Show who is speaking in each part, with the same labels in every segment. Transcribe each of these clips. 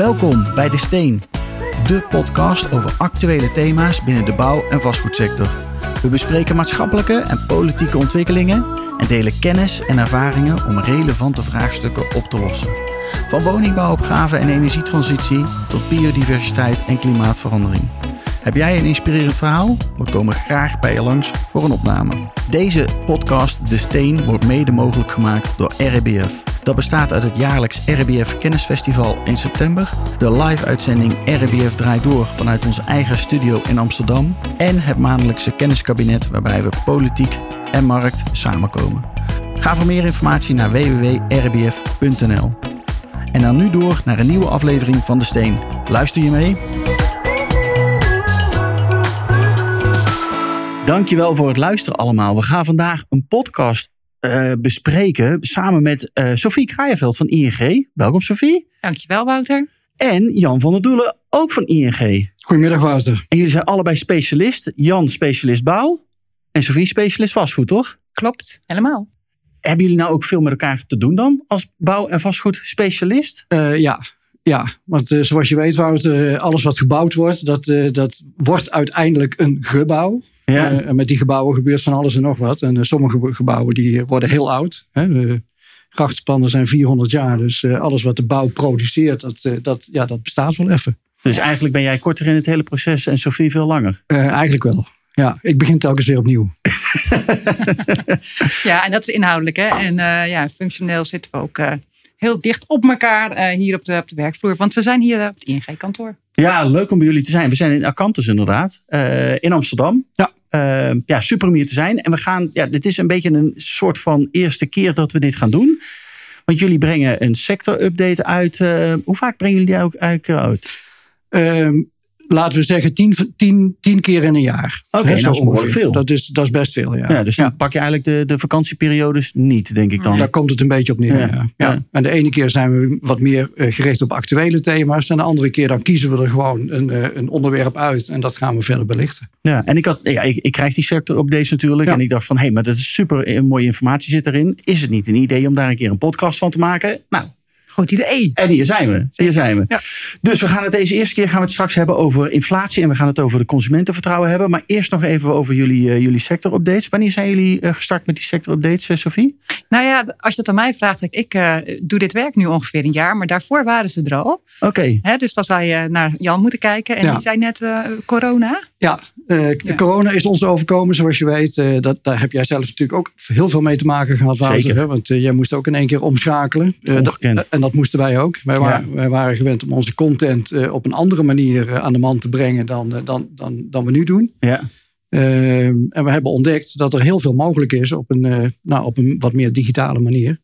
Speaker 1: Welkom bij De Steen, de podcast over actuele thema's binnen de bouw- en vastgoedsector. We bespreken maatschappelijke en politieke ontwikkelingen en delen kennis en ervaringen om relevante vraagstukken op te lossen. Van woningbouwopgave en energietransitie tot biodiversiteit en klimaatverandering. Heb jij een inspirerend verhaal? We komen graag bij je langs voor een opname. Deze podcast De Steen wordt mede mogelijk gemaakt door RBF. Dat bestaat uit het jaarlijks RBF Kennisfestival in september, de live-uitzending RBF Draait Door vanuit onze eigen studio in Amsterdam en het maandelijkse kenniskabinet waarbij we politiek en markt samenkomen. Ga voor meer informatie naar www.rbf.nl. En dan nu door naar een nieuwe aflevering van De Steen. Luister je mee? Dankjewel voor het luisteren allemaal. We gaan vandaag een podcast uh, bespreken samen met uh, Sophie Kraaienveld van ING. Welkom Sophie.
Speaker 2: Dankjewel Wouter.
Speaker 1: En Jan van der Doelen, ook van ING.
Speaker 3: Goedemiddag Wouter.
Speaker 1: En jullie zijn allebei specialist. Jan specialist bouw en Sophie specialist vastgoed, toch?
Speaker 2: Klopt, helemaal.
Speaker 1: Hebben jullie nou ook veel met elkaar te doen dan als bouw- en vastgoedspecialist?
Speaker 3: Uh, ja, ja, want uh, zoals je weet, Wouter, alles wat gebouwd wordt, dat, uh, dat wordt uiteindelijk een gebouw. Ja. Uh, en met die gebouwen gebeurt van alles en nog wat. En sommige gebouwen die worden heel oud. Hè. De grachtspannen zijn 400 jaar. Dus alles wat de bouw produceert, dat, dat, ja, dat bestaat wel even.
Speaker 1: Dus eigenlijk ben jij korter in het hele proces en Sophie veel langer?
Speaker 3: eigenlijk wel. Ja, ik begin telkens weer opnieuw.
Speaker 2: ja, en dat is inhoudelijk. Hè? En uh, ja, functioneel zitten we ook uh, heel dicht op elkaar uh, hier op de, op de werkvloer. Want we zijn hier op het ING-kantoor.
Speaker 1: Ja, leuk om bij jullie te zijn. We zijn in Acantus inderdaad, in Amsterdam.
Speaker 3: Ja.
Speaker 1: Ja, super om hier te zijn. En we gaan, ja, dit is een beetje een soort van eerste keer dat we dit gaan doen. Want jullie brengen een sector-update uit. hoe vaak brengen jullie die uit?
Speaker 3: Um, laten we zeggen, tien, tien, tien keer in een jaar.
Speaker 1: Oké, okay, dat is behoorlijk veel.
Speaker 3: Dat is, dat is best veel, ja.
Speaker 1: ja dus dan ja. pak je eigenlijk de, de vakantieperiodes niet, denk ik dan.
Speaker 3: Daar komt het een beetje op neer, ja. ja. En de ene keer zijn we wat meer gericht op actuele thema's. En de andere keer dan kiezen we er gewoon een, een onderwerp uit. En dat gaan we verder belichten.
Speaker 1: Ja, en ik, had, ja, ik, ik krijg die sector op deze natuurlijk. En ik dacht van, hé, hey, maar dat is super mooie informatie zit erin. Is het niet een idee om daar een keer een podcast van te maken? Nou,
Speaker 2: Goed idee.
Speaker 1: En hier zijn we. Hier zijn we.
Speaker 2: Ja.
Speaker 1: Dus we gaan het deze eerste keer gaan we het straks hebben over inflatie. En we gaan het over de consumentenvertrouwen hebben. Maar eerst nog even over jullie, uh, jullie sector-updates. Wanneer zijn jullie uh, gestart met die sector-updates, uh, Sophie?
Speaker 2: Nou ja, als je dat aan mij vraagt. Ik doe dit werk nu ongeveer een jaar. Maar daarvoor waren ze er al.
Speaker 1: Oké.
Speaker 2: Okay. Dus dan zou je naar Jan moeten kijken. En ja. die zei net corona.
Speaker 3: Ja, ja, corona is ons overkomen, zoals je weet. dat, daar heb jij zelf natuurlijk ook heel veel mee te maken gehad, Wouter.
Speaker 1: Zeker.
Speaker 3: Hè? Want jij moest ook in één keer omschakelen.
Speaker 1: Ongekend.
Speaker 3: En dat moesten wij ook. Wij, waren, wij waren gewend om onze content uh, op een andere manier uh, aan de man te brengen dan, uh, dan, dan, dan we nu doen.
Speaker 1: Ja.
Speaker 3: Ehm, en we hebben ontdekt dat er heel veel mogelijk is op een, nou, op een wat meer digitale manier.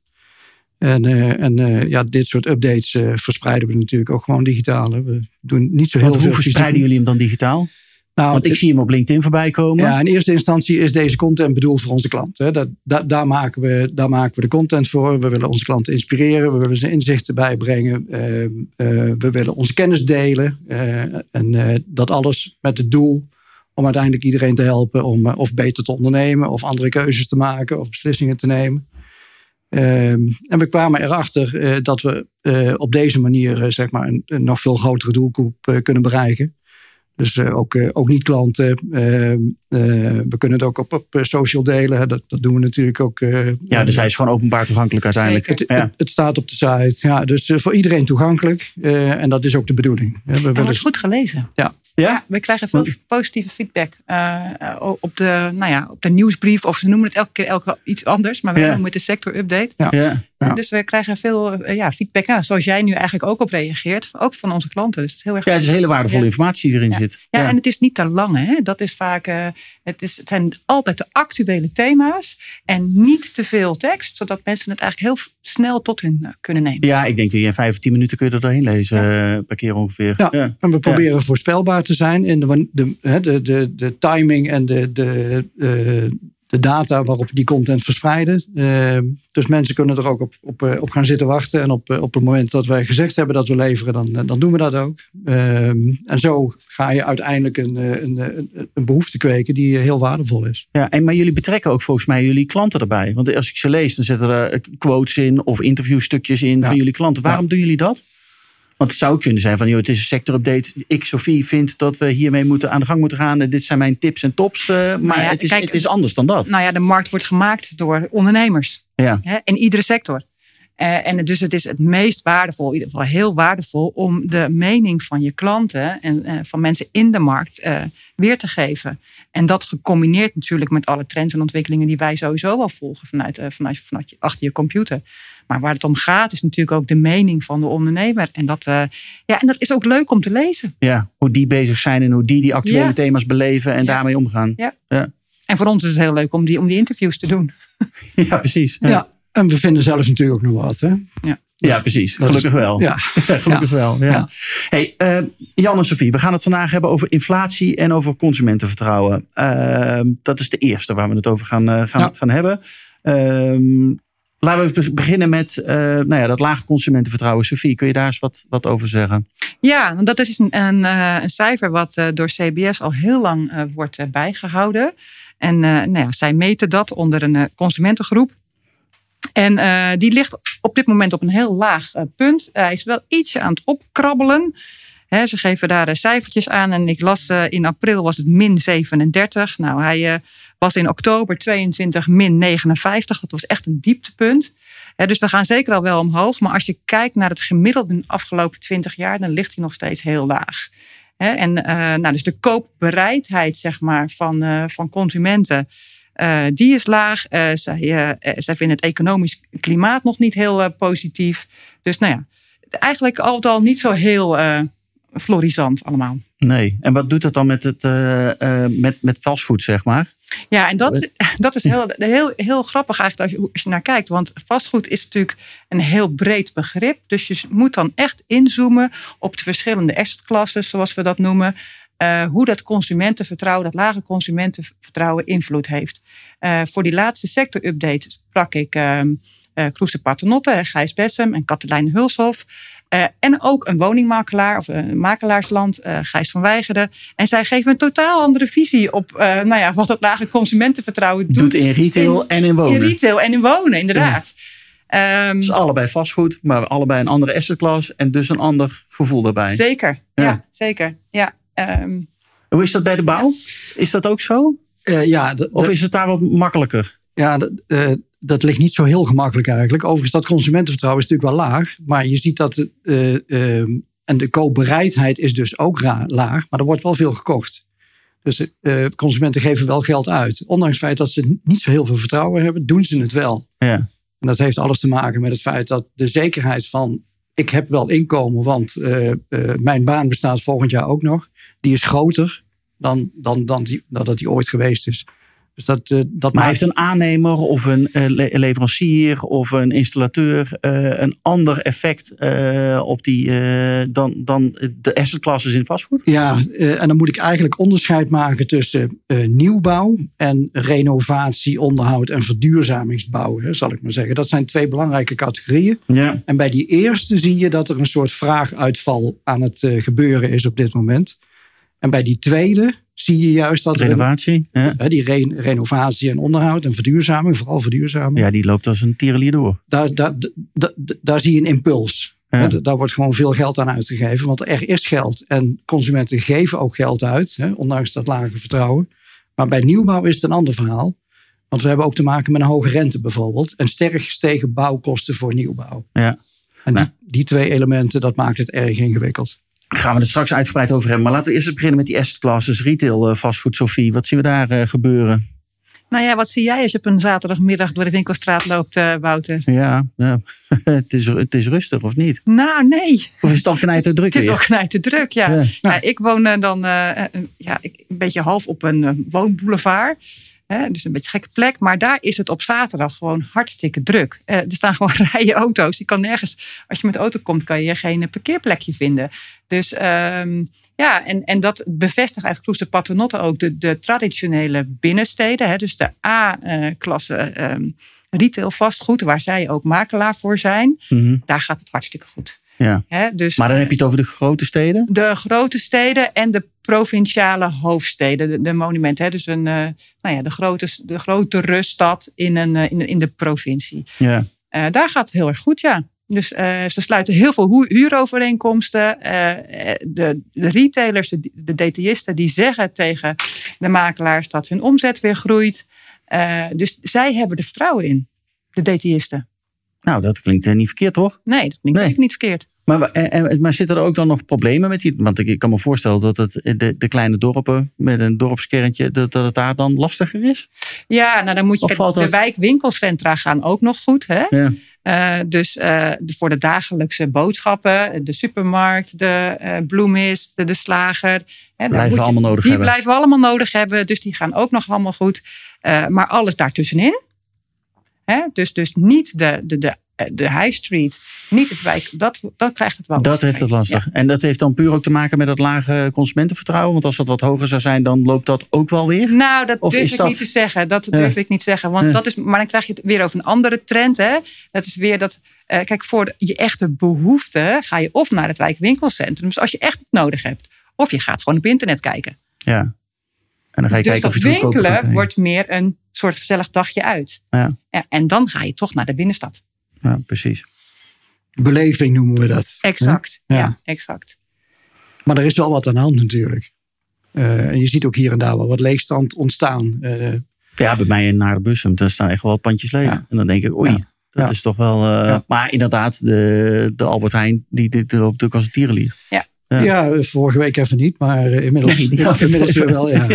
Speaker 3: En, en ja, dit soort updates verspreiden we natuurlijk ook gewoon digitaal. We doen niet zo heel
Speaker 1: Want
Speaker 3: veel.
Speaker 1: Hoe verspreiden jullie hem dan digitaal?
Speaker 3: Nou,
Speaker 1: Want ik zie hem op LinkedIn voorbij komen.
Speaker 3: Ja, in eerste instantie is deze content bedoeld voor onze. Dat, dat, daar, maken we, daar maken we de content voor. We willen onze klanten inspireren. We willen ze inzichten bijbrengen. Uh, uh, we willen onze kennis delen. Uh, en dat alles met het doel om uiteindelijk iedereen te helpen om of beter te ondernemen, of andere keuzes te maken, of beslissingen te nemen. Ehm, en we kwamen erachter dat we op deze manier zeg maar een, een nog veel grotere doelgroep kunnen bereiken. Dus uh, ook, uh, ook niet-klanten. Uh, we kunnen het ook op, op social delen. Dat, dat doen we natuurlijk ook.
Speaker 1: ja, dus hij is gewoon openbaar toegankelijk uiteindelijk.
Speaker 3: Het,
Speaker 1: ja.
Speaker 3: het, het, staat op de site. Ja, dus voor iedereen toegankelijk. en dat is ook de bedoeling.
Speaker 2: We willen... wordt goed gelezen.
Speaker 3: Ja.
Speaker 2: Ja? ja, we krijgen veel positieve feedback uh, op, de, nou ja, op de nieuwsbrief. Of ze noemen het elke keer elke, iets anders. Maar we ja. noemen het de sector update.
Speaker 1: Ja. Ja.
Speaker 2: Dus we krijgen veel uh, ja, feedback. Nou, zoals jij nu eigenlijk ook op reageert. Ook van onze klanten. Dus het is heel erg
Speaker 1: ja, het is hele waardevolle informatie die erin zit.
Speaker 2: Ja. en het is niet te lang. Hè? Dat is vaak, uh, het, is, het zijn altijd de actuele thema's. En niet te veel tekst. Zodat mensen het eigenlijk heel snel tot hun kunnen nemen.
Speaker 1: Ja, ik denk dat je in vijf of tien minuten kun je er doorheen lezen. per keer ongeveer.
Speaker 3: Ja, en we proberen voorspelbaar te zijn in de, de, de, de, de timing en de, de, de, data waarop die content verspreiden. Uh, dus mensen kunnen er ook op, op, op gaan zitten wachten. En op, op het moment dat wij gezegd hebben dat we leveren, dan, dan doen we dat ook. Uh, en zo ga je uiteindelijk een, een, een, een, behoefte kweken die heel waardevol is.
Speaker 1: Ja, en, maar jullie betrekken ook volgens mij jullie klanten erbij. Want als ik ze lees, dan zitten er quotes in of interviewstukjes in ja. van jullie klanten. Waarom ja. doen jullie dat? Want het zou kunnen zijn van, joh, het is een sectorupdate. Ik, Sophie, vind dat we hiermee moeten aan de gang moeten gaan. Dit zijn mijn tips en tops. eh, maar
Speaker 2: Nou ja,
Speaker 1: het, is,
Speaker 2: kijk,
Speaker 1: het is anders dan dat.
Speaker 2: Nou ja, de markt wordt gemaakt door ondernemers.
Speaker 1: Ja,
Speaker 2: Hè, in iedere sector. Eh, en dus het is het meest waardevol, in ieder geval heel waardevol, om de mening van je klanten en eh, van mensen in de markt weer te geven. En dat gecombineerd natuurlijk met alle trends en ontwikkelingen die wij sowieso al volgen vanuit, vanuit, vanuit achter je computer. Maar waar het om gaat is natuurlijk ook de mening van de ondernemer. En dat, eh, ja, en dat is ook leuk om te lezen.
Speaker 1: ja, hoe die bezig zijn en hoe die die actuele
Speaker 2: Ja.
Speaker 1: thema's beleven en
Speaker 2: Ja.
Speaker 1: daarmee omgaan.
Speaker 2: En voor ons is het heel leuk om die, om die interviews te doen.
Speaker 1: Ja, precies.
Speaker 3: Ja. en we vinden zelf natuurlijk ook nog wat. Hè?
Speaker 1: Ja, precies.
Speaker 3: Dat is-
Speaker 1: Gelukkig wel.
Speaker 3: Ja.
Speaker 1: Gelukkig wel. Ja.
Speaker 3: Ja.
Speaker 1: Hey, eh, Jan en Sofie, we gaan het vandaag hebben over inflatie en over consumentenvertrouwen. Ehm, dat is de eerste waar we het over gaan, eh, gaan,
Speaker 3: Ja.
Speaker 1: gaan hebben. Laten we be- beginnen met eh, nou ja, dat lage consumentenvertrouwen. Sofie, kun je daar eens wat, wat over zeggen?
Speaker 2: Ja, dat is een, een, eh, een cijfer wat eh, door CBS al heel lang wordt eh, bijgehouden. En nou ja, zij meten dat onder een consumentengroep. En die ligt op dit moment op een heel laag punt. Hij is wel ietsje aan het opkrabbelen. Ze geven daar cijfertjes aan. En ik las in april was het min 37. Nou, hij was in oktober 22 min 59. Dat was echt een dieptepunt. Dus we gaan zeker al wel omhoog. Maar als je kijkt naar het gemiddelde in de afgelopen 20 jaar, dan ligt hij nog steeds heel laag. En eh, nou, dus de koopbereidheid zeg maar, van, eh, van consumenten, eh, die is laag. Zij, zij vinden het economisch klimaat nog niet heel positief. Dus nou ja, eigenlijk altijd al niet zo heel florisant allemaal.
Speaker 1: Nee. En wat doet dat dan met, het, met, met fastfood, zeg maar?
Speaker 2: Ja, en dat, dat is heel, heel, heel grappig eigenlijk als je, als je naar kijkt. Want vastgoed is natuurlijk een heel breed begrip. Dus je moet dan echt inzoomen op de verschillende assetklassen, zoals we dat noemen. eh, hoe dat consumentenvertrouwen, dat lage consumentenvertrouwen invloed heeft. Eh, voor die laatste sectorupdate sprak ik ehm eh Kroes Paternotte, Gijs Bessem en Katelijn Hulshof. Eh, en ook een woningmakelaar of een makelaarsland, eh, Gijs van Weigeren. En zij geven een totaal andere visie op eh, nou ja, wat het lage consumentenvertrouwen doet.
Speaker 1: Doet in retail en in wonen.
Speaker 2: In retail en in wonen, inderdaad. Ehm,
Speaker 1: Dus allebei vastgoed, maar allebei een andere assetklasse en dus een ander gevoel daarbij.
Speaker 2: zeker,
Speaker 1: Ja.
Speaker 2: ja, zeker. Ja, ehm,
Speaker 1: Hoe is dat bij de bouw? Is dat ook zo?
Speaker 3: Eh, ja,
Speaker 1: Of is het daar wat makkelijker?
Speaker 3: ja eh, dat ligt niet zo heel gemakkelijk eigenlijk. Overigens, dat consumentenvertrouwen is natuurlijk wel laag. Maar je ziet dat... ehm, en de koopbereidheid is dus ook laag. Maar er wordt wel veel gekocht. Dus eh, consumenten geven wel geld uit. Ondanks het feit dat ze niet zo heel veel vertrouwen hebben, doen ze het wel.
Speaker 1: Ja.
Speaker 3: En dat heeft alles te maken met het feit dat de zekerheid van... ik heb wel inkomen, want eh, mijn baan bestaat volgend jaar ook nog. Die is groter dan, dan, dan, die, dan dat die ooit geweest is. Dus dat, eh, dat
Speaker 1: Maar
Speaker 3: maakt-
Speaker 1: heeft een aannemer of een eh, le- leverancier of een installateur eh, een ander effect eh, op die eh, dan, dan de assetclasses in vastgoed?
Speaker 3: Ja, eh, en dan moet ik eigenlijk onderscheid maken tussen eh, nieuwbouw en renovatie, onderhoud en verduurzamingsbouw, hè, zal ik maar zeggen. Dat zijn twee belangrijke categorieën.
Speaker 1: Ja.
Speaker 3: En bij die eerste zie je dat er een soort vraaguitval aan het gebeuren is op dit moment. En bij die tweede zie je juist dat een-
Speaker 1: Renovatie? Ja.
Speaker 3: die re- renovatie en onderhoud en verduurzaming, vooral verduurzaming,
Speaker 1: ja, die loopt als een tierenlier door.
Speaker 3: daar, daar, daar, daar zie je een impuls.
Speaker 1: Ja.
Speaker 3: Daar wordt gewoon veel geld aan uitgegeven. Want er is geld. En consumenten geven ook geld uit. Hè, ondanks dat lage vertrouwen. Maar bij nieuwbouw is het een ander verhaal. Want we hebben ook te maken met een hoge rente bijvoorbeeld. En sterk gestegen bouwkosten voor nieuwbouw.
Speaker 1: Ja.
Speaker 3: En
Speaker 1: Nou.
Speaker 3: die, die twee elementen, dat maakt het erg ingewikkeld.
Speaker 1: Daar gaan we het straks uitgebreid over hebben. Maar laten we eerst beginnen met die assetclasses retail eh, vastgoed. Sophie, wat zien we daar eh, gebeuren?
Speaker 2: nou ja, wat zie jij als je op een zaterdagmiddag door de winkelstraat loopt, eh, Wouter?
Speaker 1: Ja, ja. het, is, het is rustig of niet?
Speaker 2: Nou, nee.
Speaker 1: Of is het al knijter druk
Speaker 2: Het is
Speaker 1: weer?
Speaker 2: ook knijt te druk, ja.
Speaker 1: Ja.
Speaker 2: Ja, ik woon dan ja, ik- een beetje half op een woonboulevard. Hè, dus een beetje een gekke plek. Maar daar is het op zaterdag gewoon hartstikke druk. Eh, er staan gewoon rijen auto's. Je kan nergens, als je met auto komt, kan je geen parkeerplekje vinden. Dus ehm, ja, en, en dat bevestigt eigenlijk de Paternotte ook de, de traditionele binnensteden. Hè, dus de A-klasse ehm, retail vastgoed, waar zij ook makelaar voor zijn.
Speaker 1: Mhm.
Speaker 2: Daar gaat het hartstikke goed.
Speaker 1: Ja.
Speaker 2: Dus
Speaker 1: Maar dan heb je het over de grote steden?
Speaker 2: de grote steden en de provinciale hoofdsteden, de, de monumenten. Hè? Dus een, eh, nou ja, de, grote, de grotere stad in, een, eh, in, in de provincie.
Speaker 1: Ja.
Speaker 2: Eh, daar gaat het heel erg goed, ja. Dus ze sluiten heel veel huurovereenkomsten. De, de, retailers, de, de detailisten, die zeggen tegen de makelaars dat hun omzet weer groeit. Dus zij hebben er vertrouwen in, de detailisten.
Speaker 1: Nou, dat klinkt niet verkeerd, toch?
Speaker 2: Nee, dat klinkt nee. zeker niet verkeerd.
Speaker 1: Maar, en, maar zitten er ook dan nog problemen met die? Want ik kan me voorstellen dat het de, de kleine dorpen met een dorpskerntje, dat, dat het daar dan lastiger is?
Speaker 2: Ja, nou dan moet je. de dat... wijkwinkelcentra gaan ook nog goed. Hè? Ja. Uh, dus uh, voor de dagelijkse boodschappen, de supermarkt, de uh, bloemist, de, de slager.
Speaker 1: Hè, blijven we allemaal nodig
Speaker 2: die
Speaker 1: hebben.
Speaker 2: blijven we allemaal nodig hebben, dus die gaan ook nog allemaal goed. maar alles daartussenin. Hè? Dus, dus niet de, de, de, de high street, niet het wijk, dat, dat krijgt het wel.
Speaker 1: Dat heeft het lastig. En dat heeft dan puur ook te maken met het lage consumentenvertrouwen? Want als dat wat hoger zou zijn, dan loopt dat ook wel weer?
Speaker 2: Nou, dat durf ik niet te zeggen. Dat durf ik niet te zeggen. Want dat is, maar dan krijg je het weer over een andere trend. Hè? Dat is weer dat. Uh, kijk, voor je echte behoefte ga je of naar het wijkwinkelcentrum, dus als je echt het nodig hebt, of je gaat gewoon op internet kijken.
Speaker 1: Ja. En dan ga je
Speaker 2: dus
Speaker 1: kijken of
Speaker 2: je het winkelen wordt meer een soort gezellig dagje uit. Ja. En dan ga je toch naar de binnenstad.
Speaker 1: Ja, precies.
Speaker 3: Beleving noemen we dat.
Speaker 2: Exact, ja. exact.
Speaker 3: Maar er is wel wat aan de hand natuurlijk. Uh, en je ziet ook hier en daar wel wat leegstand ontstaan. Uh,
Speaker 1: ja, bij mij in naar Bussum, daar staan echt wel pandjes leeg. En dan denk ik, oei, dat is toch wel... Uh, maar inderdaad, de, de Albert Heijn, die, die, die loopt natuurlijk als een tierenlier.
Speaker 2: Ja.
Speaker 3: Ja. ja. vorige week even niet, maar inmiddels, nee, ja, inmiddels weer wel. Ja.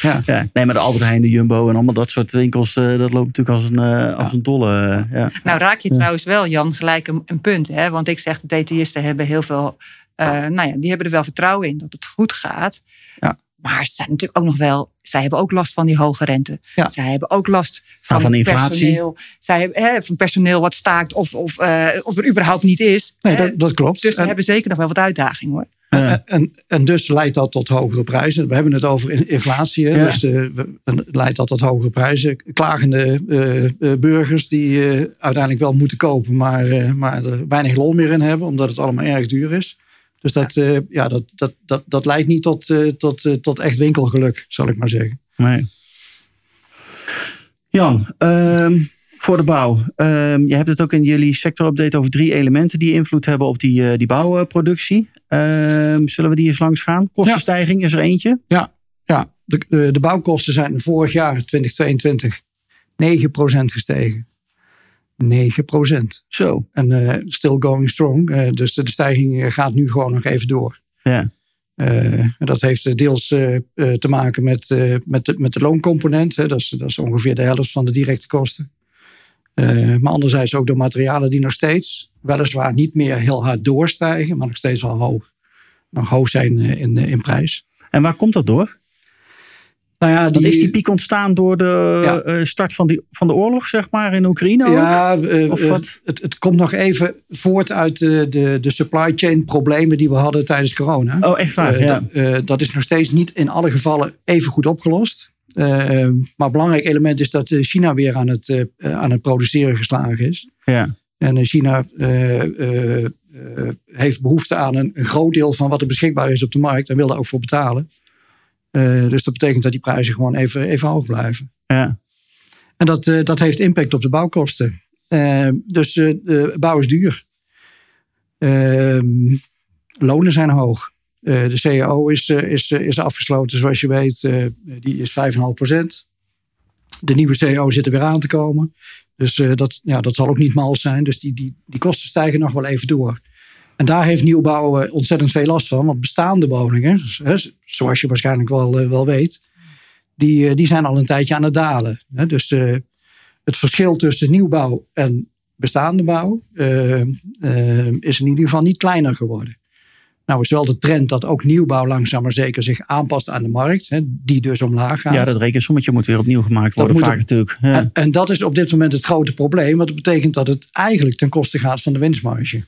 Speaker 1: Ja. Ja. Nee, maar de Albert Heijn, de Jumbo en allemaal dat soort winkels, uh, dat loopt natuurlijk als een, uh, als een dolle.
Speaker 2: Nou, raak je trouwens wel, Jan, gelijk een, een punt. Hè? Want ik zeg, de detailisten hebben heel veel, nou ja, die hebben er wel vertrouwen in dat het goed gaat. Ja. Maar ze zijn natuurlijk ook nog wel, zij hebben ook last van die hoge rente. Ja. Zij hebben ook last van,
Speaker 1: van inflatie.
Speaker 2: personeel. Zij hebben hè, van personeel wat staakt of, of, uh, of er überhaupt niet is.
Speaker 3: Nee, dat, dat klopt.
Speaker 2: Dus ze hebben zeker nog wel wat uitdaging hoor.
Speaker 3: En, en, en, dus leidt dat tot hogere prijzen. We hebben het over inflatie. Ja. Dus uh, leidt dat tot hogere prijzen. Klagende uh, burgers die uiteindelijk wel moeten kopen, maar, maar er weinig lol meer in hebben, omdat het allemaal erg duur is. Dus dat, ja. ja dat, dat, dat, dat leidt niet tot, tot, tot echt winkelgeluk, zal ik maar zeggen.
Speaker 1: Nee. Jan, ehm, voor de bouw. Um, je hebt het ook in jullie sectorupdate over drie elementen die invloed hebben op die, die bouwproductie. Um, zullen we die eens langs gaan? Kostenstijging is er eentje.
Speaker 3: Ja, ja. De, de, de bouwkosten zijn vorig jaar, 2022, 9% gestegen. 9%.
Speaker 1: Zo.
Speaker 3: En uh, still going strong. Uh, dus de, de, stijging gaat nu gewoon nog even door.
Speaker 1: Ja.
Speaker 3: Uh, dat heeft deels te maken met, met, de, met de looncomponent. Hè. Dat, is, dat is ongeveer de helft van de directe kosten. maar anderzijds ook door materialen die nog steeds weliswaar niet meer heel hard doorstijgen, maar nog steeds wel hoog, nog hoog zijn in, in prijs.
Speaker 1: En waar komt dat door? Nou ja, die, is die piek ontstaan door de ja. start van, die, van de oorlog, zeg maar, in Oekraïne? Ook?
Speaker 3: Ja, uh, of wat? Het, het, komt nog even voort uit de, de, de supply chain problemen die we hadden tijdens corona.
Speaker 1: Oh, echt waar? Uh,
Speaker 3: ja. dat, dat is nog steeds niet in alle gevallen even goed opgelost. maar een belangrijk element is dat China weer aan het, aan het produceren geslagen is.
Speaker 1: Ja.
Speaker 3: En China heeft behoefte aan een, een groot deel van wat er beschikbaar is op de markt en wil daar ook voor betalen. Uh, dus dat betekent dat die prijzen gewoon even, even hoog blijven.
Speaker 1: Ja.
Speaker 3: En dat, uh, dat heeft impact op de bouwkosten. Uh, dus de bouw is duur. Ehm, lonen zijn hoog. de CAO is, is, is afgesloten, zoals je weet. die is 5,5 procent. De nieuwe CAO zit er weer aan te komen. Dus dat, ja, dat zal ook niet mals zijn. Dus die, die, die kosten stijgen nog wel even door. En daar heeft nieuwbouw eh, ontzettend veel last van. Want bestaande woningen, zoals je waarschijnlijk wel, eh, wel weet, die, eh, die zijn al een tijdje aan het dalen. Dus het verschil tussen nieuwbouw en bestaande bouw is in ieder geval niet kleiner geworden. Nou is wel de trend dat ook nieuwbouw langzaam maar zeker zich aanpast aan de markt. Hè, die dus omlaag gaat.
Speaker 1: Ja, dat rekensommetje moet weer opnieuw gemaakt worden vaak natuurlijk. Ja.
Speaker 3: En, en, dat is op dit moment het grote probleem. Want dat betekent dat het eigenlijk ten koste gaat van de winstmarge.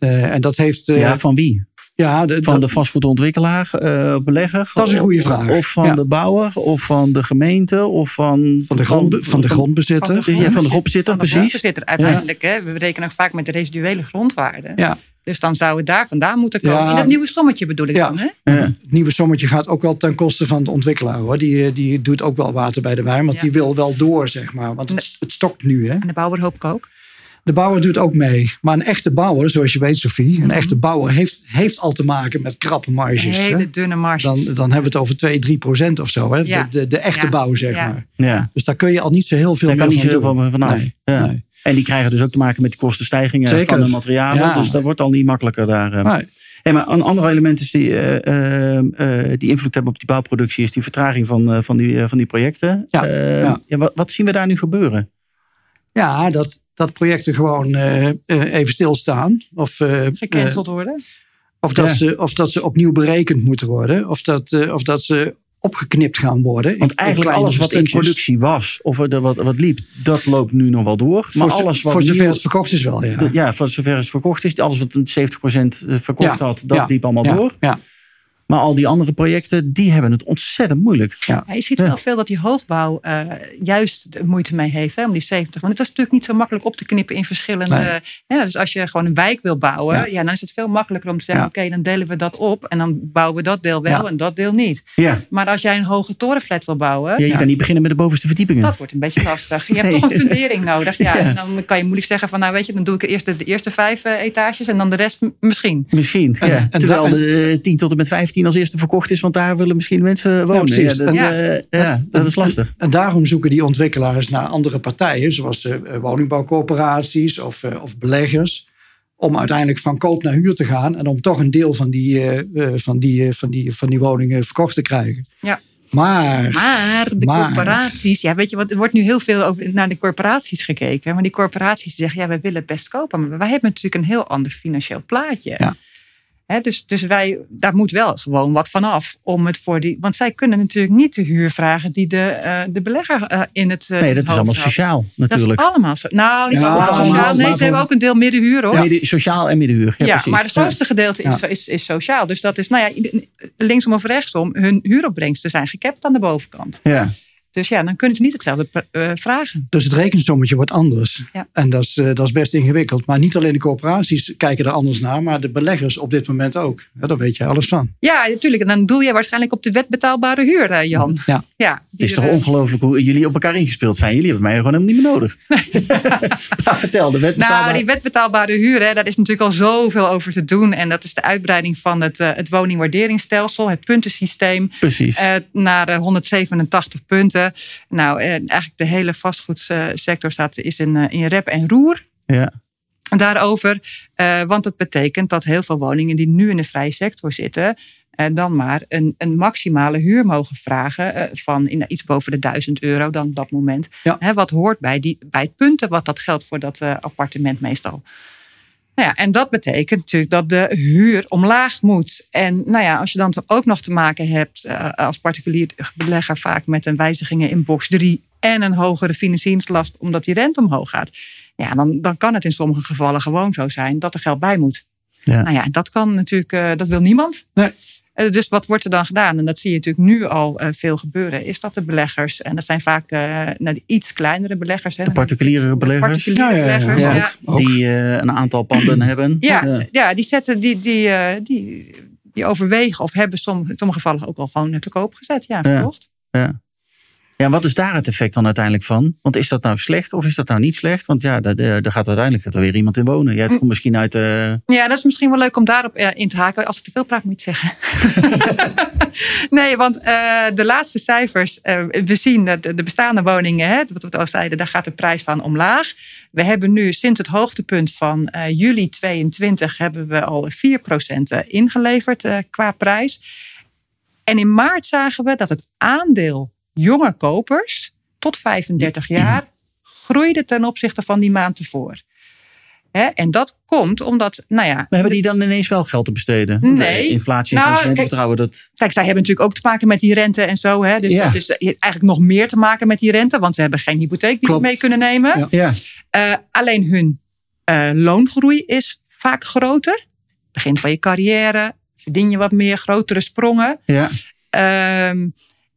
Speaker 3: Uh, en dat heeft.
Speaker 1: Uh, ja, van wie?
Speaker 3: Ja,
Speaker 1: de, van de vastgoedontwikkelaar, uh, belegger?
Speaker 3: Dat is een goede vraag.
Speaker 1: Of van
Speaker 3: ja.
Speaker 1: de bouwer, of van de gemeente, of van...
Speaker 3: Van de, grond, van de grondbezitter.
Speaker 2: Van de,
Speaker 1: grond, ja, van de grondbezitter, precies.
Speaker 2: grondbezitter uiteindelijk. Hè? We rekenen ook vaak met de residuele grondwaarde.
Speaker 3: Ja.
Speaker 2: Dus dan zou het daar vandaan moeten komen. Ja. In dat nieuwe sommetje bedoel ik
Speaker 3: ja.
Speaker 2: dan. Hè?
Speaker 3: Ja. Het nieuwe sommetje gaat ook wel ten koste van de ontwikkelaar. Hoor. Die, die doet ook wel water bij de wijn. Want die wil wel door, zeg maar. Want het, het stokt nu. Hè?
Speaker 2: En de bouwer hoop ik ook.
Speaker 3: De bouwer doet ook mee. Maar een echte bouwer, zoals je weet, Sophie, een
Speaker 2: Mhm.
Speaker 3: echte bouwer heeft, heeft al te maken met krappe marges. hè.
Speaker 2: Hele dunne marges.
Speaker 3: Dan, dan hebben we het over 2, 3 procent of zo. Hè?
Speaker 2: Ja.
Speaker 3: De, de, de echte
Speaker 2: Ja.
Speaker 3: bouw, zeg
Speaker 2: Ja.
Speaker 3: maar.
Speaker 1: Ja,
Speaker 3: Dus daar kun je al niet zo heel veel
Speaker 1: daar kan niet
Speaker 3: van
Speaker 1: zo heel
Speaker 3: doen.
Speaker 1: veel vanaf.
Speaker 3: Nee,
Speaker 1: Ja.
Speaker 3: nee.
Speaker 1: En die krijgen dus ook te maken met de kostenstijgingen
Speaker 3: Zeker.
Speaker 1: van de materialen.
Speaker 3: Ja.
Speaker 1: Dus dat wordt al niet makkelijker daar. eh.
Speaker 3: Nee.
Speaker 1: Hey, maar een ander element is die, eh, eh, eh, die invloed hebben op die bouwproductie, is die vertraging van, eh, van, die, eh, van die projecten.
Speaker 3: Ja, ja.
Speaker 1: ja, wat, wat zien we daar nu gebeuren?
Speaker 3: Ja, dat, dat projecten gewoon eh, eh, even stilstaan. Of, eh, eh,
Speaker 2: gecanceld worden.
Speaker 3: of, dat
Speaker 1: Ja.
Speaker 3: ze, of dat ze opnieuw berekend moeten worden. Of dat, eh, of dat ze opgeknipt gaan worden.
Speaker 1: Want eigenlijk alles wat in productie was, of er wat, wat liep, dat loopt nu nog wel door. Maar
Speaker 3: voor,
Speaker 1: alles wat
Speaker 3: voor zover
Speaker 1: nieuw-
Speaker 3: het verkocht is wel, ja.
Speaker 1: de- ja, voor zover het verkocht is, alles wat een 70% verkocht
Speaker 3: Ja,
Speaker 1: had, dat
Speaker 3: ja,
Speaker 1: liep allemaal
Speaker 3: ja,
Speaker 1: door.
Speaker 3: Ja,
Speaker 1: Maar al die andere projecten, die hebben het ontzettend moeilijk.
Speaker 3: ja.
Speaker 2: Je ziet wel veel dat die hoogbouw eh, juist de moeite mee heeft, hè, om die 70. Want het is natuurlijk niet zo makkelijk op te knippen in verschillende.
Speaker 3: Nee.
Speaker 2: Ja, dus als je gewoon een wijk wil bouwen,
Speaker 3: Ja.
Speaker 2: ja. dan is het veel makkelijker om te zeggen: oké, dan delen we dat op en dan bouwen we dat deel wel en dat deel niet.
Speaker 1: Ja,
Speaker 2: Maar als jij een hoge torenflat wil bouwen,
Speaker 1: ja je kan niet beginnen met de bovenste verdiepingen.
Speaker 2: dat wordt een beetje lastig. Je hebt toch een fundering nodig. Ja. En dan kan je moeilijk zeggen van, nou weet je, dan doe ik eerst de, de eerste vijf eh, etages en dan de rest misschien.
Speaker 1: Misschien,
Speaker 3: En-
Speaker 1: ja.
Speaker 3: en
Speaker 1: Terwijl de eh, 10 tot en met 15 als eerste verkocht is, want daar willen misschien mensen wonen.
Speaker 3: precies.
Speaker 1: Ja, dat, eh, dat is lastig.
Speaker 3: En daarom zoeken die ontwikkelaars naar andere partijen, zoals eh, woningbouwcorporaties of, eh, of beleggers, om uiteindelijk van koop naar huur te gaan en om toch een deel van die, eh, eh, van die, van die, van die woningen verkocht te krijgen.
Speaker 2: Ja.
Speaker 3: Maar,
Speaker 2: Maar de
Speaker 3: Maar-
Speaker 2: corporaties, ja, weet je wat, er wordt nu heel veel over, naar de corporaties gekeken. Maar die corporaties zeggen, ja, wij willen het best kopen. Maar wij hebben natuurlijk een heel ander financieel plaatje.
Speaker 3: Ja.
Speaker 2: Hè, dus, dus wij, daar moet wel gewoon wat van af. Om het voor die, want zij kunnen natuurlijk niet de huur vragen die de, eh, de belegger eh, in het. eh,
Speaker 1: Nee, dat
Speaker 2: het
Speaker 1: is allemaal
Speaker 2: had.
Speaker 1: sociaal
Speaker 2: Dat
Speaker 1: natuurlijk.
Speaker 2: is allemaal zo. Nou, niet
Speaker 3: Ja,
Speaker 2: allemaal
Speaker 3: allemaal,
Speaker 2: sociaal. Nee, ze hebben ook een deel middenhuur hoor.
Speaker 1: Midden- sociaal en middenhuur. Ja,
Speaker 2: Ja,
Speaker 1: precies.
Speaker 2: maar het grootste gedeelte is, is, is sociaal. Dus dat is, nou ja, linksom of rechtsom, hun huuropbrengsten zijn gekapt aan de bovenkant.
Speaker 1: Ja.
Speaker 2: Dus ja, dan kunnen ze niet hetzelfde eh, vragen.
Speaker 3: dus het rekensommetje wordt anders.
Speaker 2: Ja.
Speaker 3: En dat is, eh, dat is best ingewikkeld. Maar niet alleen de corporaties kijken er anders naar, maar de beleggers op dit moment ook. Ja, daar weet je alles van.
Speaker 2: Ja, natuurlijk. En dan doe je waarschijnlijk op de wetbetaalbare huur, eh, Jan.
Speaker 3: Ja.
Speaker 2: Ja,
Speaker 1: Het is toch
Speaker 2: er,
Speaker 1: ongelooflijk hoe jullie op elkaar ingespeeld zijn. Jullie hebben mij gewoon helemaal niet meer nodig. maar vertel, de wet
Speaker 2: Nou, die wetbetaalbare huur, hè, daar is natuurlijk al zoveel over te doen. En dat is de uitbreiding van het, eh, het woningwaarderingsstelsel, het puntensysteem.
Speaker 1: Precies.
Speaker 2: eh, naar eh, 187 punten. Nou, eh, eigenlijk de hele vastgoedsector staat is in, eh, in rep en roer.
Speaker 1: Ja.
Speaker 2: daarover. eh, want dat betekent dat heel veel woningen die nu in de vrije sector zitten. eh, dan maar een, een maximale huur mogen vragen. van in, iets boven de 1000 euro dan op dat moment.
Speaker 3: Ja.
Speaker 2: Hè, wat hoort bij, die, bij het punten wat dat geldt voor dat appartement meestal. Nou ja, en dat betekent natuurlijk dat de huur omlaag moet. En nou ja, als je dan ook nog te maken hebt eh, als particulier belegger vaak met een wijzigingen in box 3 en een hogere financieringslast omdat die rente omhoog gaat. Ja, dan, dan kan het in sommige gevallen gewoon zo zijn dat er geld bij moet.
Speaker 1: Ja.
Speaker 2: Nou ja, dat kan natuurlijk, eh, dat wil niemand.
Speaker 3: Nee.
Speaker 2: Eh, Dus wat wordt er dan gedaan? En dat zie je natuurlijk nu al eh, veel gebeuren. Is dat de beleggers, en dat zijn vaak eh, nou, de iets kleinere beleggers. Hè,
Speaker 1: De particuliere beleggers.
Speaker 2: particuliere
Speaker 3: Ja, ja, ja,
Speaker 2: beleggers,
Speaker 3: ja. Ook.
Speaker 1: Die eh, een aantal panden hebben.
Speaker 2: Ja, ja. die zetten die, die, eh, die, die overwegen of hebben som, in sommige gevallen ook al gewoon te koop gezet. Ja,
Speaker 1: Ja.
Speaker 2: verkocht.
Speaker 1: Ja. Ja, wat is daar het effect dan uiteindelijk van? Want is dat nou slecht of is dat nou niet slecht? Want ja, daar, daar daar gaat uiteindelijk er weer iemand in wonen. Ja, het
Speaker 2: Mm.
Speaker 1: komt misschien uit... eh,
Speaker 2: Ja, dat is misschien wel leuk om daarop eh, in te haken. Als ik te veel praat, moet je het zeggen. nee, want eh, de laatste cijfers. eh, we zien dat de de bestaande woningen, hè, wat we al zeiden, daar gaat de prijs van omlaag. We hebben nu sinds het hoogtepunt van eh, juli 22 hebben we al 4% ingeleverd eh, qua prijs. En in maart zagen we dat het aandeel jonge kopers tot 35 jaar groeide ten opzichte van die maand ervoor. En dat komt omdat, nou ja,
Speaker 1: maar hebben die dan ineens wel geld te besteden?
Speaker 2: Nee.
Speaker 1: eh, Inflatie en
Speaker 2: Nou,
Speaker 1: consumentenvertrouwen, dat...
Speaker 2: Kijk, zij hebben natuurlijk ook te maken met die rente en zo. Hè? Dus
Speaker 1: Ja.
Speaker 2: dat is eigenlijk nog meer te maken met die rente. Want ze hebben geen hypotheek die ze mee kunnen nemen.
Speaker 3: Ja.
Speaker 1: Ja,
Speaker 2: Eh, alleen hun eh, loongroei is vaak groter. Begin van je carrière, verdien je wat meer, grotere sprongen.
Speaker 1: ja.
Speaker 2: Ehm,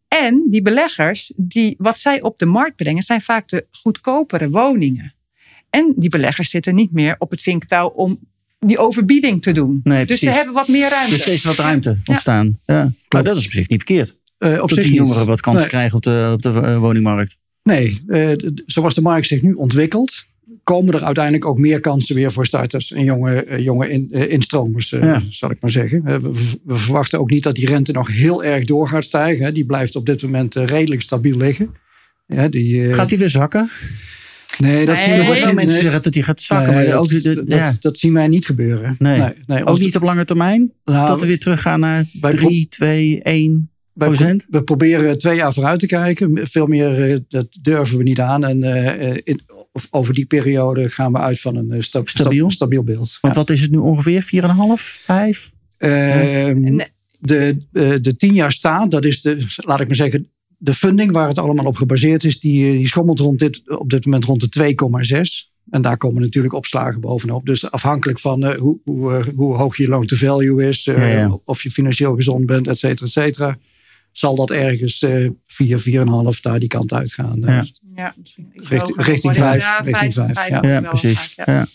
Speaker 2: en die beleggers, die, wat zij op de markt brengen, zijn vaak de goedkopere woningen. En die beleggers zitten niet meer op het vinktouw om die overbieding te doen.
Speaker 1: Nee,
Speaker 2: dus ze hebben wat meer ruimte.
Speaker 1: Er is steeds wat ruimte ontstaan. Ja. Maar dat is op zich niet verkeerd.
Speaker 3: Eh, op
Speaker 1: Dat
Speaker 3: zich
Speaker 1: die jongeren wat kansen
Speaker 3: Nee.
Speaker 1: krijgen op de, op de eh, woningmarkt.
Speaker 3: Nee, eh, d- zoals de markt zich nu ontwikkelt, komen er uiteindelijk ook meer kansen weer voor starters en jonge, eh, jonge in, eh, instromers, eh,
Speaker 1: Ja.
Speaker 3: zal ik maar zeggen. We, we verwachten ook niet dat die rente nog heel erg door gaat stijgen. hè. Die blijft op dit moment redelijk stabiel liggen. Ja, die, eh,
Speaker 1: Gaat die weer zakken?
Speaker 3: nee, dat
Speaker 2: Nee.
Speaker 3: zien we nee,
Speaker 1: mensen zeggen dat die gaat zakken.
Speaker 3: nee,
Speaker 1: maar
Speaker 3: dat,
Speaker 1: ook, de- de-
Speaker 3: dat,
Speaker 1: ja.
Speaker 3: dat zien wij niet gebeuren.
Speaker 1: Nee.
Speaker 3: nee,
Speaker 1: ook niet op lange termijn?
Speaker 3: nou,
Speaker 1: dat we weer teruggaan naar
Speaker 3: wij
Speaker 1: 3, 2, 1
Speaker 3: wij pro-
Speaker 1: procent?
Speaker 3: we proberen twee jaar vooruit te kijken. Veel meer, eh, dat durven we niet aan. En eh, eh, in, of over die periode gaan we uit van een eh, sta- sta-
Speaker 1: Stabiel?
Speaker 3: stabiel beeld.
Speaker 1: Want wat is het nu ongeveer? 4,5, 5?
Speaker 3: Ehm,
Speaker 2: Nee.
Speaker 3: de, eh, de tien jaar staat, dat is de, laat ik maar zeggen, de funding waar het allemaal op gebaseerd is, die, eh, die schommelt rond dit, op dit moment rond de 2,6. En daar komen natuurlijk opslagen bovenop. Dus afhankelijk van eh, hoe, hoe, hoe hoog je loan to value is, eh,
Speaker 1: Ja, ja.
Speaker 3: of je financieel gezond bent, et cetera, et cetera, zal dat ergens eh 4, 4,5 daar die kant uitgaan.
Speaker 1: Ja.
Speaker 2: Ja, misschien
Speaker 3: Richting-
Speaker 2: hoger.
Speaker 3: richting
Speaker 2: Ja,
Speaker 3: vijf,
Speaker 2: vijf,
Speaker 3: richting vijf,
Speaker 2: vijf
Speaker 3: ja.
Speaker 2: wel
Speaker 1: Ja,
Speaker 2: vaak,
Speaker 1: precies.
Speaker 2: ja.
Speaker 1: Ja.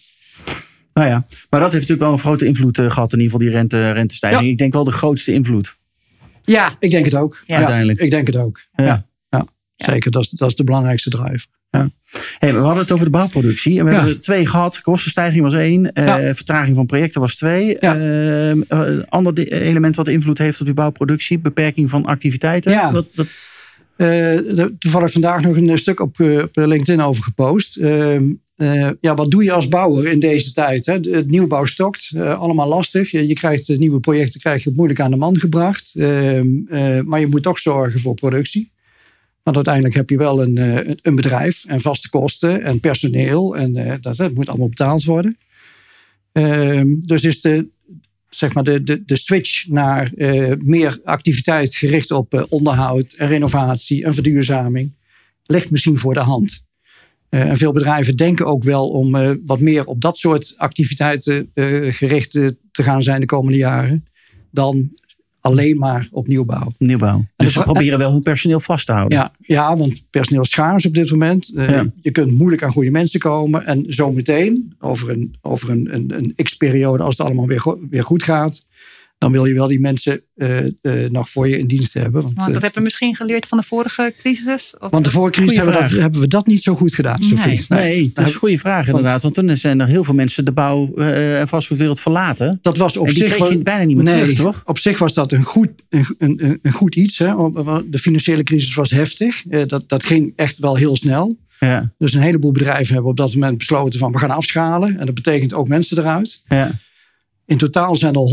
Speaker 1: Nou ja, maar dat heeft natuurlijk wel een grote invloed eh, gehad. In ieder geval die rente, rentestijging.
Speaker 3: Ja.
Speaker 1: Ik denk wel de grootste invloed.
Speaker 2: Ja,
Speaker 3: Ik denk het ook.
Speaker 2: Ja.
Speaker 1: Uiteindelijk.
Speaker 3: Ik denk het ook.
Speaker 1: Ja.
Speaker 3: Ja. Ja. Zeker, dat is, dat is de belangrijkste driver.
Speaker 1: Hey, we hadden het over de bouwproductie. En we
Speaker 3: Ja.
Speaker 1: hebben er twee gehad. Kostenstijging was één. eh. Vertraging van projecten was twee. Een ander de- element wat invloed heeft op die bouwproductie. Beperking van activiteiten. Wat, wat,
Speaker 3: er- toevallig vandaag nog een stuk op, op LinkedIn over gepost. Ehm, eh, ja, wat doe je als bouwer in deze tijd? Hè? Het nieuwbouw stokt, allemaal lastig. Je krijgt nieuwe projecten krijg je moeilijk aan de man gebracht. Ehm, eh, maar je moet toch zorgen voor productie. Want uiteindelijk heb je wel een, eh, een- een bedrijf en vaste kosten en personeel. En eh, dat, moet allemaal betaald worden. Ehm, dus is de, zeg maar de, de, de switch naar eh, meer activiteit gericht op onderhoud en renovatie en verduurzaming ligt misschien voor de hand. En veel bedrijven denken ook wel om wat meer op dat soort activiteiten gericht te gaan zijn de komende jaren dan alleen maar op nieuwbouw.
Speaker 1: nieuwbouw. Dus ze proberen wel hun personeel vast te houden.
Speaker 3: Ja, ja, want personeel is schaars op dit moment. Eh,
Speaker 1: Ja.
Speaker 3: Je kunt moeilijk aan goede mensen komen. En zometeen, over een, over een, een, een x-periode, als het allemaal weer, weer goed gaat, dan wil je wel die mensen eh, eh, nog voor je in dienst hebben. Want,
Speaker 2: want
Speaker 3: eh,
Speaker 2: dat hebben we misschien geleerd van de vorige crisis. Of
Speaker 3: want de vorige crisis hebben we, dat, hebben we dat niet zo goed gedaan,
Speaker 2: Nee.
Speaker 3: Sophie.
Speaker 1: Nee, dat is een goede vraag inderdaad. Want toen zijn er heel veel mensen de bouw- eh, en vastgoedwereld verlaten.
Speaker 3: Dat was op
Speaker 1: en die
Speaker 3: zich
Speaker 1: kreeg je
Speaker 3: wel-
Speaker 1: bijna niet meer
Speaker 3: nee,
Speaker 1: terug, toch?
Speaker 3: Op zich was dat een goed, een, een, een goed iets. Hè? Want De financiële crisis was heftig. Eh, Dat, dat ging echt wel heel snel.
Speaker 1: Ja,
Speaker 3: Dus een heleboel bedrijven hebben op dat moment besloten van we gaan afschalen. En dat betekent ook mensen eruit.
Speaker 1: ja.
Speaker 3: In totaal zijn al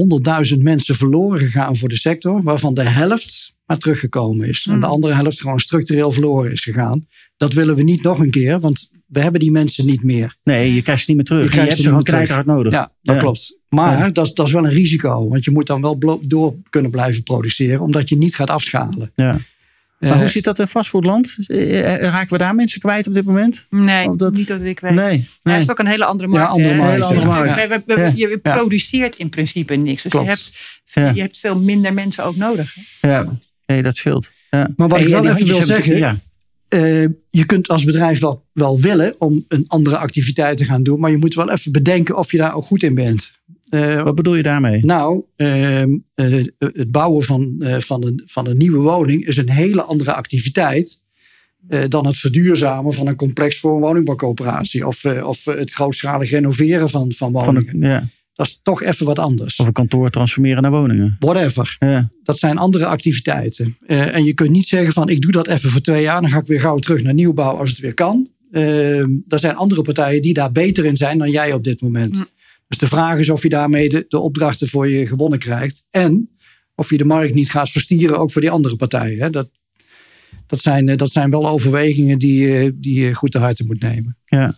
Speaker 3: 100.000 mensen verloren gegaan voor de sector. Waarvan de helft maar teruggekomen is. En de
Speaker 2: Hmm.
Speaker 3: andere helft gewoon structureel verloren is gegaan. Dat willen we niet nog een keer. Want we hebben die mensen niet meer.
Speaker 1: Nee, je krijgt ze niet meer terug.
Speaker 3: Je
Speaker 1: hebt
Speaker 3: ze
Speaker 1: gewoon knijterhard nodig.
Speaker 3: Ja, dat
Speaker 1: Ja.
Speaker 3: klopt. Maar
Speaker 1: Ja.
Speaker 3: dat, is, dat is wel een risico. Want je moet dan wel door kunnen blijven produceren. Omdat je niet gaat afschalen.
Speaker 1: Ja. Maar
Speaker 3: Eh,
Speaker 1: hoe zit dat in vastgoedland? Eh, eh, Raken we daar mensen kwijt op dit moment?
Speaker 2: Nee,
Speaker 1: dat-
Speaker 2: niet dat ik weet.
Speaker 1: Nee.
Speaker 2: Ja,
Speaker 1: nee.
Speaker 2: het is ook een hele andere
Speaker 3: Ja,
Speaker 2: markt.
Speaker 3: andere
Speaker 2: hè?
Speaker 3: markt,
Speaker 1: Hele andere
Speaker 3: ja.
Speaker 1: markt.
Speaker 3: Ja.
Speaker 2: We- we- we-
Speaker 3: Ja.
Speaker 2: Je
Speaker 3: Ja.
Speaker 2: produceert in principe niks. Dus je hebt,
Speaker 1: Ja.
Speaker 2: je hebt veel minder mensen ook nodig. Hè?
Speaker 1: Ja, nee, dat scheelt. Ja.
Speaker 3: Maar wat
Speaker 1: En
Speaker 3: ik
Speaker 1: ja,
Speaker 3: wel even wil zeggen, eh, je kunt als bedrijf wel, wel willen om een andere activiteit te gaan doen. Maar je moet wel even bedenken of je daar ook goed in bent. Eh,
Speaker 1: Ja. Wat bedoel je daarmee?
Speaker 3: nou, ehm, eh, het bouwen van, eh, van, een, van een nieuwe woning is een hele andere activiteit. eh, dan het verduurzamen van een complex voor een woningbouwcoöperatie. Of, eh, of het grootschalig renoveren van, van
Speaker 1: Van
Speaker 3: woningen.
Speaker 1: een, ja.
Speaker 3: Dat is toch even wat anders.
Speaker 1: Of een kantoor transformeren naar woningen.
Speaker 3: Whatever.
Speaker 1: Ja.
Speaker 3: Dat zijn andere activiteiten. Eh, en je kunt niet zeggen van ik doe dat even voor twee jaar. Dan ga ik weer gauw terug naar nieuwbouw als het weer kan. Eh, er zijn andere partijen die daar beter in zijn dan jij op dit moment.
Speaker 2: Hm.
Speaker 3: Dus de vraag is of je daarmee de, de opdrachten voor je gewonnen krijgt. En of je de markt niet gaat verstieren ook voor die andere partijen. Dat, dat, zijn, eh, dat zijn wel overwegingen die, die je goed te harte moet nemen.
Speaker 1: Ja.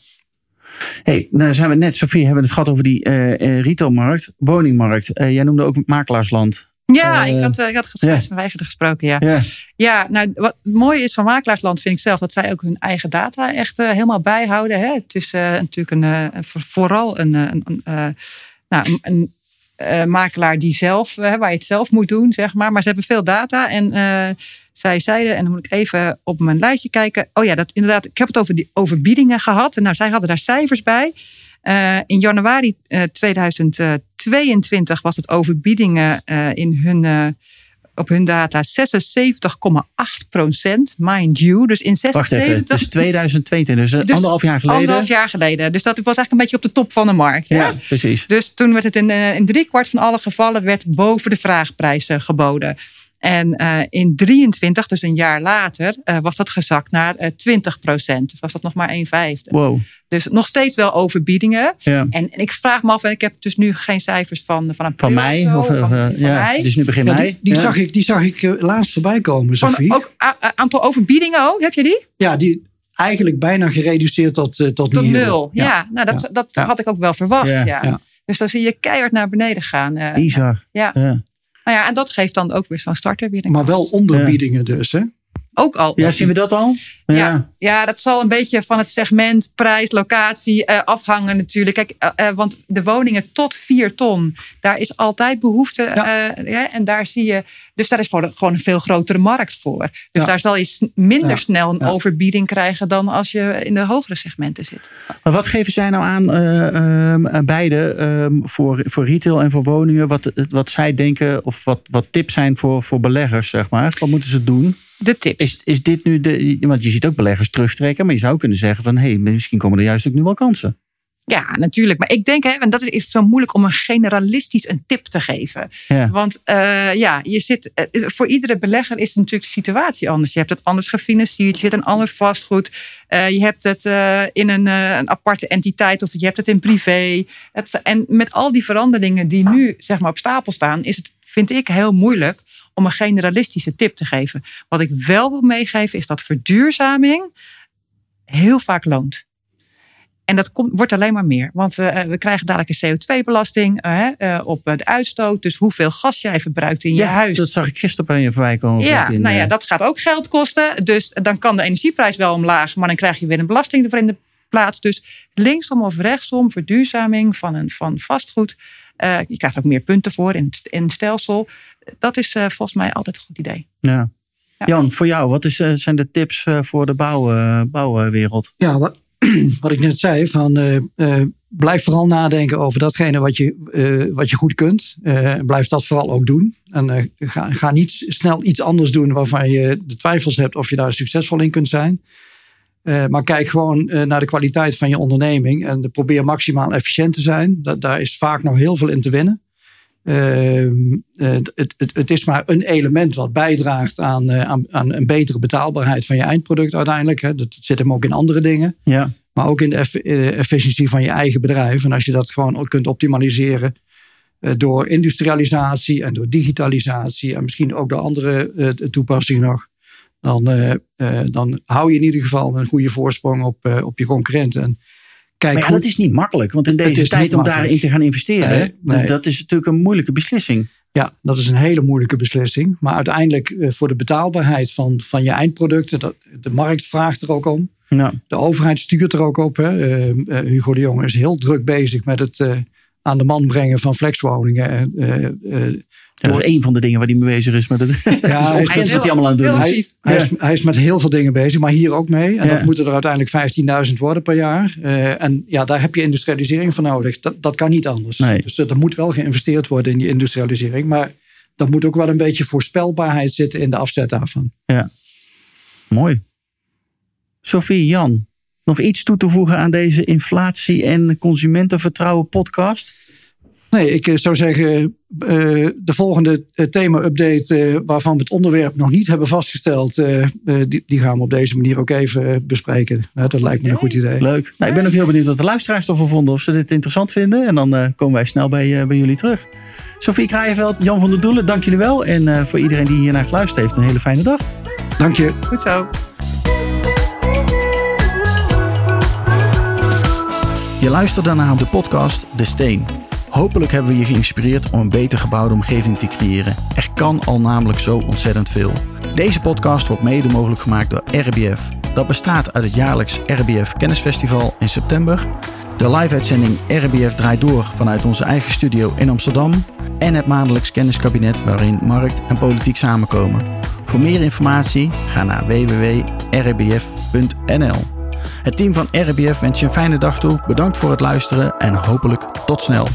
Speaker 1: Hey, nou zijn we net, Sofie, hebben we het gehad over die eh, retailmarkt, woningmarkt. Jij noemde ook makelaarsland.
Speaker 2: Ja,
Speaker 1: Eh,
Speaker 2: ik had, eh, ik had. Gijs van Weigeren gesproken, ja.
Speaker 1: Ja.
Speaker 2: Ja, nou, wat het mooie is van Makelaarsland vind ik zelf dat zij ook hun eigen data echt eh, helemaal bijhouden. Hè. Het is natuurlijk een, een- voor- vooral een, nou, een, makelaar die zelf, waar je het zelf moet doen, zeg maar. Maar ze hebben veel data en zij zeiden, en dan moet ik even op mijn lijstje kijken. Oh ja, dat inderdaad, ik heb het over die overbiedingen gehad. En nou, zij hadden daar cijfers bij. In januari eh, 2022 was het overbiedingen eh, in hun eh, op hun data 76,8 procent, mind you. Dus in
Speaker 1: Wacht
Speaker 2: 76...
Speaker 1: even, het is 2022, dus,
Speaker 2: Dus
Speaker 1: anderhalf jaar geleden.
Speaker 2: Anderhalf jaar geleden. Dus dat was eigenlijk een beetje op de top van de markt.
Speaker 1: Ja,
Speaker 2: Ja?
Speaker 1: precies.
Speaker 2: Dus toen werd het in, eh, in driekwart van alle gevallen werd boven de vraagprijs eh, geboden. En eh, in 23, dus een jaar later, eh, was dat gezakt naar eh 20 procent. Dus was dat nog maar 1 vijfde.
Speaker 1: Wow.
Speaker 2: Dus nog steeds wel overbiedingen.
Speaker 1: Ja.
Speaker 2: En, en ik vraag me af, en ik heb dus nu geen cijfers van, van een
Speaker 1: Van mij? Of,
Speaker 2: van,
Speaker 1: eh,
Speaker 2: van
Speaker 1: ja,
Speaker 2: mij.
Speaker 1: dus nu begin
Speaker 3: Ja,
Speaker 1: mei.
Speaker 3: die die
Speaker 1: Ja.
Speaker 3: zag ik, die zag ik eh, laatst voorbij komen,
Speaker 2: Van
Speaker 3: Sophie.
Speaker 2: ook aantal overbiedingen ook, heb je die?
Speaker 3: Ja, die eigenlijk bijna gereduceerd tot, eh, tot,
Speaker 2: Tot
Speaker 3: nul.
Speaker 2: Ja, nou, dat, dat
Speaker 3: Ja.
Speaker 2: had ik ook wel verwacht.
Speaker 1: Ja.
Speaker 2: Ja.
Speaker 3: Ja.
Speaker 2: Dus dan zie je keihard naar beneden gaan. eh.
Speaker 1: Bizar.
Speaker 2: ja. Nou ja, en dat geeft dan ook weer zo'n starter weer
Speaker 3: Maar
Speaker 2: kans.
Speaker 3: wel onderbiedingen dus, hè?
Speaker 2: Ook al.
Speaker 1: ja, zien we dat al?
Speaker 2: Ja. ja, dat zal een beetje van het segment, prijs, locatie eh, afhangen natuurlijk. Kijk, eh, eh, want de woningen tot 4 ton, daar is altijd behoefte.
Speaker 3: Ja.
Speaker 2: ja, en daar zie je, dus daar is voor gewoon een veel grotere markt voor. Dus
Speaker 3: Ja.
Speaker 2: daar zal je minder
Speaker 3: Ja.
Speaker 2: snel een
Speaker 3: Ja.
Speaker 2: overbieding krijgen dan als je in de hogere segmenten zit.
Speaker 1: Maar wat geven zij nou aan, eh, ehm, beide, ehm, voor, voor retail en voor woningen, wat, wat zij denken of wat, wat tips zijn voor, voor beleggers, zeg maar? Wat moeten ze doen?
Speaker 2: De tip.
Speaker 1: Is, is dit nu de. Want je ziet ook beleggers terugtrekken, maar je zou kunnen zeggen van hé, hey, misschien komen er juist ook nu wel kansen.
Speaker 2: Ja, natuurlijk. Maar ik denk, hè, en dat is zo moeilijk om een generalistisch een tip te geven.
Speaker 1: Ja.
Speaker 2: Want eh, ja, je zit, eh, voor iedere belegger is natuurlijk de situatie anders. Je hebt het anders gefinancierd, je zit in ander vastgoed. eh, je hebt het in een, een aparte entiteit of je hebt het in privé. Het, en met al die veranderingen die nu zeg maar, op stapel staan, is het, vind ik, heel moeilijk om een generalistische tip te geven. Wat ik wel wil meegeven is dat verduurzaming heel vaak loont. En dat komt, wordt alleen maar meer. Want we, eh, we krijgen dadelijk een CO2-belasting eh, eh, op de uitstoot. Dus hoeveel gas jij verbruikt in je huis.
Speaker 1: dat zag ik gisteren bij je voorbij komen.
Speaker 2: Ja, nou ja, dat gaat ook geld kosten. Dus dan kan de energieprijs wel omlaag. Maar dan krijg je weer een belasting ervoor in de plaats. Dus linksom of rechtsom, verduurzaming van, een, van vastgoed. Je krijgt ook meer punten voor in het, in het stelsel. Dat is eh, volgens mij altijd een goed idee.
Speaker 1: Ja.
Speaker 2: Ja.
Speaker 1: Jan, voor jou, wat is, eh, zijn de tips eh, voor de bouw, eh, bouwwereld?
Speaker 3: Ja, wat, wat ik net zei, van, eh, eh, blijf vooral nadenken over datgene wat je, eh, wat je goed kunt. Eh, blijf dat vooral ook doen. En eh, ga, ga niet snel iets anders doen waarvan je de twijfels hebt of je daar succesvol in kunt zijn. Eh, maar kijk gewoon eh, naar de kwaliteit van je onderneming en probeer maximaal efficiënt te zijn. Dat, daar is vaak nog heel veel in te winnen. Ehm, eh, het, het, het is maar een element wat bijdraagt aan, eh, aan, aan een betere betaalbaarheid van je eindproduct uiteindelijk. Hè. Dat zit hem ook in andere dingen.
Speaker 1: Ja.
Speaker 3: Maar ook in de eff- eh, efficiëntie van je eigen bedrijf. En als je dat gewoon ook kunt optimaliseren door industrialisatie en door digitalisatie en misschien ook door andere toepassingen nog. Dan, dan hou je in ieder geval een goede voorsprong op, op je concurrenten. En kijk
Speaker 1: Maar ja, dat is niet makkelijk, want in deze tijd om daarin te gaan investeren,
Speaker 3: Nee, nee.
Speaker 1: dat is natuurlijk een moeilijke beslissing.
Speaker 3: Ja, dat is een hele moeilijke beslissing. Maar uiteindelijk eh, voor de betaalbaarheid van, van je eindproducten, dat, de markt vraagt er ook om.
Speaker 1: Ja.
Speaker 3: De overheid stuurt er ook op. Hè. Eh, eh, Hugo de Jong is heel druk bezig met het eh, aan de man brengen van flexwoningen. Eh, eh,
Speaker 1: Dat is een van de dingen waar hij mee bezig is. Maar dat, het is
Speaker 3: hij is
Speaker 1: wat hij allemaal aan het doen
Speaker 3: hij,
Speaker 1: Ja.
Speaker 3: is, hij is met heel veel dingen bezig, maar hier ook mee. En
Speaker 1: Ja.
Speaker 3: dat moeten er uiteindelijk 15.000 worden per jaar. Eh, en ja, daar heb je industrialisering voor nodig. Dat, dat kan niet anders.
Speaker 1: Nee.
Speaker 3: Dus er moet wel geïnvesteerd worden in die industrialisering. Maar er moet ook wel een beetje voorspelbaarheid zitten in de afzet daarvan.
Speaker 1: Mooi. Sophie, Jan, nog iets toe te voegen aan deze inflatie- en consumentenvertrouwen podcast?
Speaker 3: Nee, ik eh, zou zeggen, eh, de volgende eh, thema-update, eh, waarvan we het onderwerp nog niet hebben vastgesteld, eh, eh, die, die gaan we op deze manier ook even bespreken. Nou, dat lijkt me een goed idee.
Speaker 1: Leuk. Nou, ik ben ook heel benieuwd wat de luisteraars ervan vonden. Of ze dit interessant vinden. En dan eh, komen wij snel bij, eh, bij jullie terug. Sophie Kraaienveld, Jan van der Doelen, dank jullie wel. En eh, voor iedereen die hiernaar geluisterd heeft, een hele fijne dag.
Speaker 3: Dank je.
Speaker 2: Goed zo.
Speaker 1: Je luisterde naar de podcast De Steen. Hopelijk hebben we je geïnspireerd om een beter gebouwde omgeving te creëren. Er kan al namelijk zo ontzettend veel. Deze podcast wordt mede mogelijk gemaakt door RBF. Dat bestaat uit het jaarlijks RBF Kennisfestival in september, de live-uitzending RBF draait door vanuit onze eigen studio in Amsterdam en het maandelijks kenniskabinet waarin markt en politiek samenkomen. Voor meer informatie ga naar www.rbf.nl. Het team van RBF wens je een fijne dag toe. Bedankt voor het luisteren en hopelijk tot snel.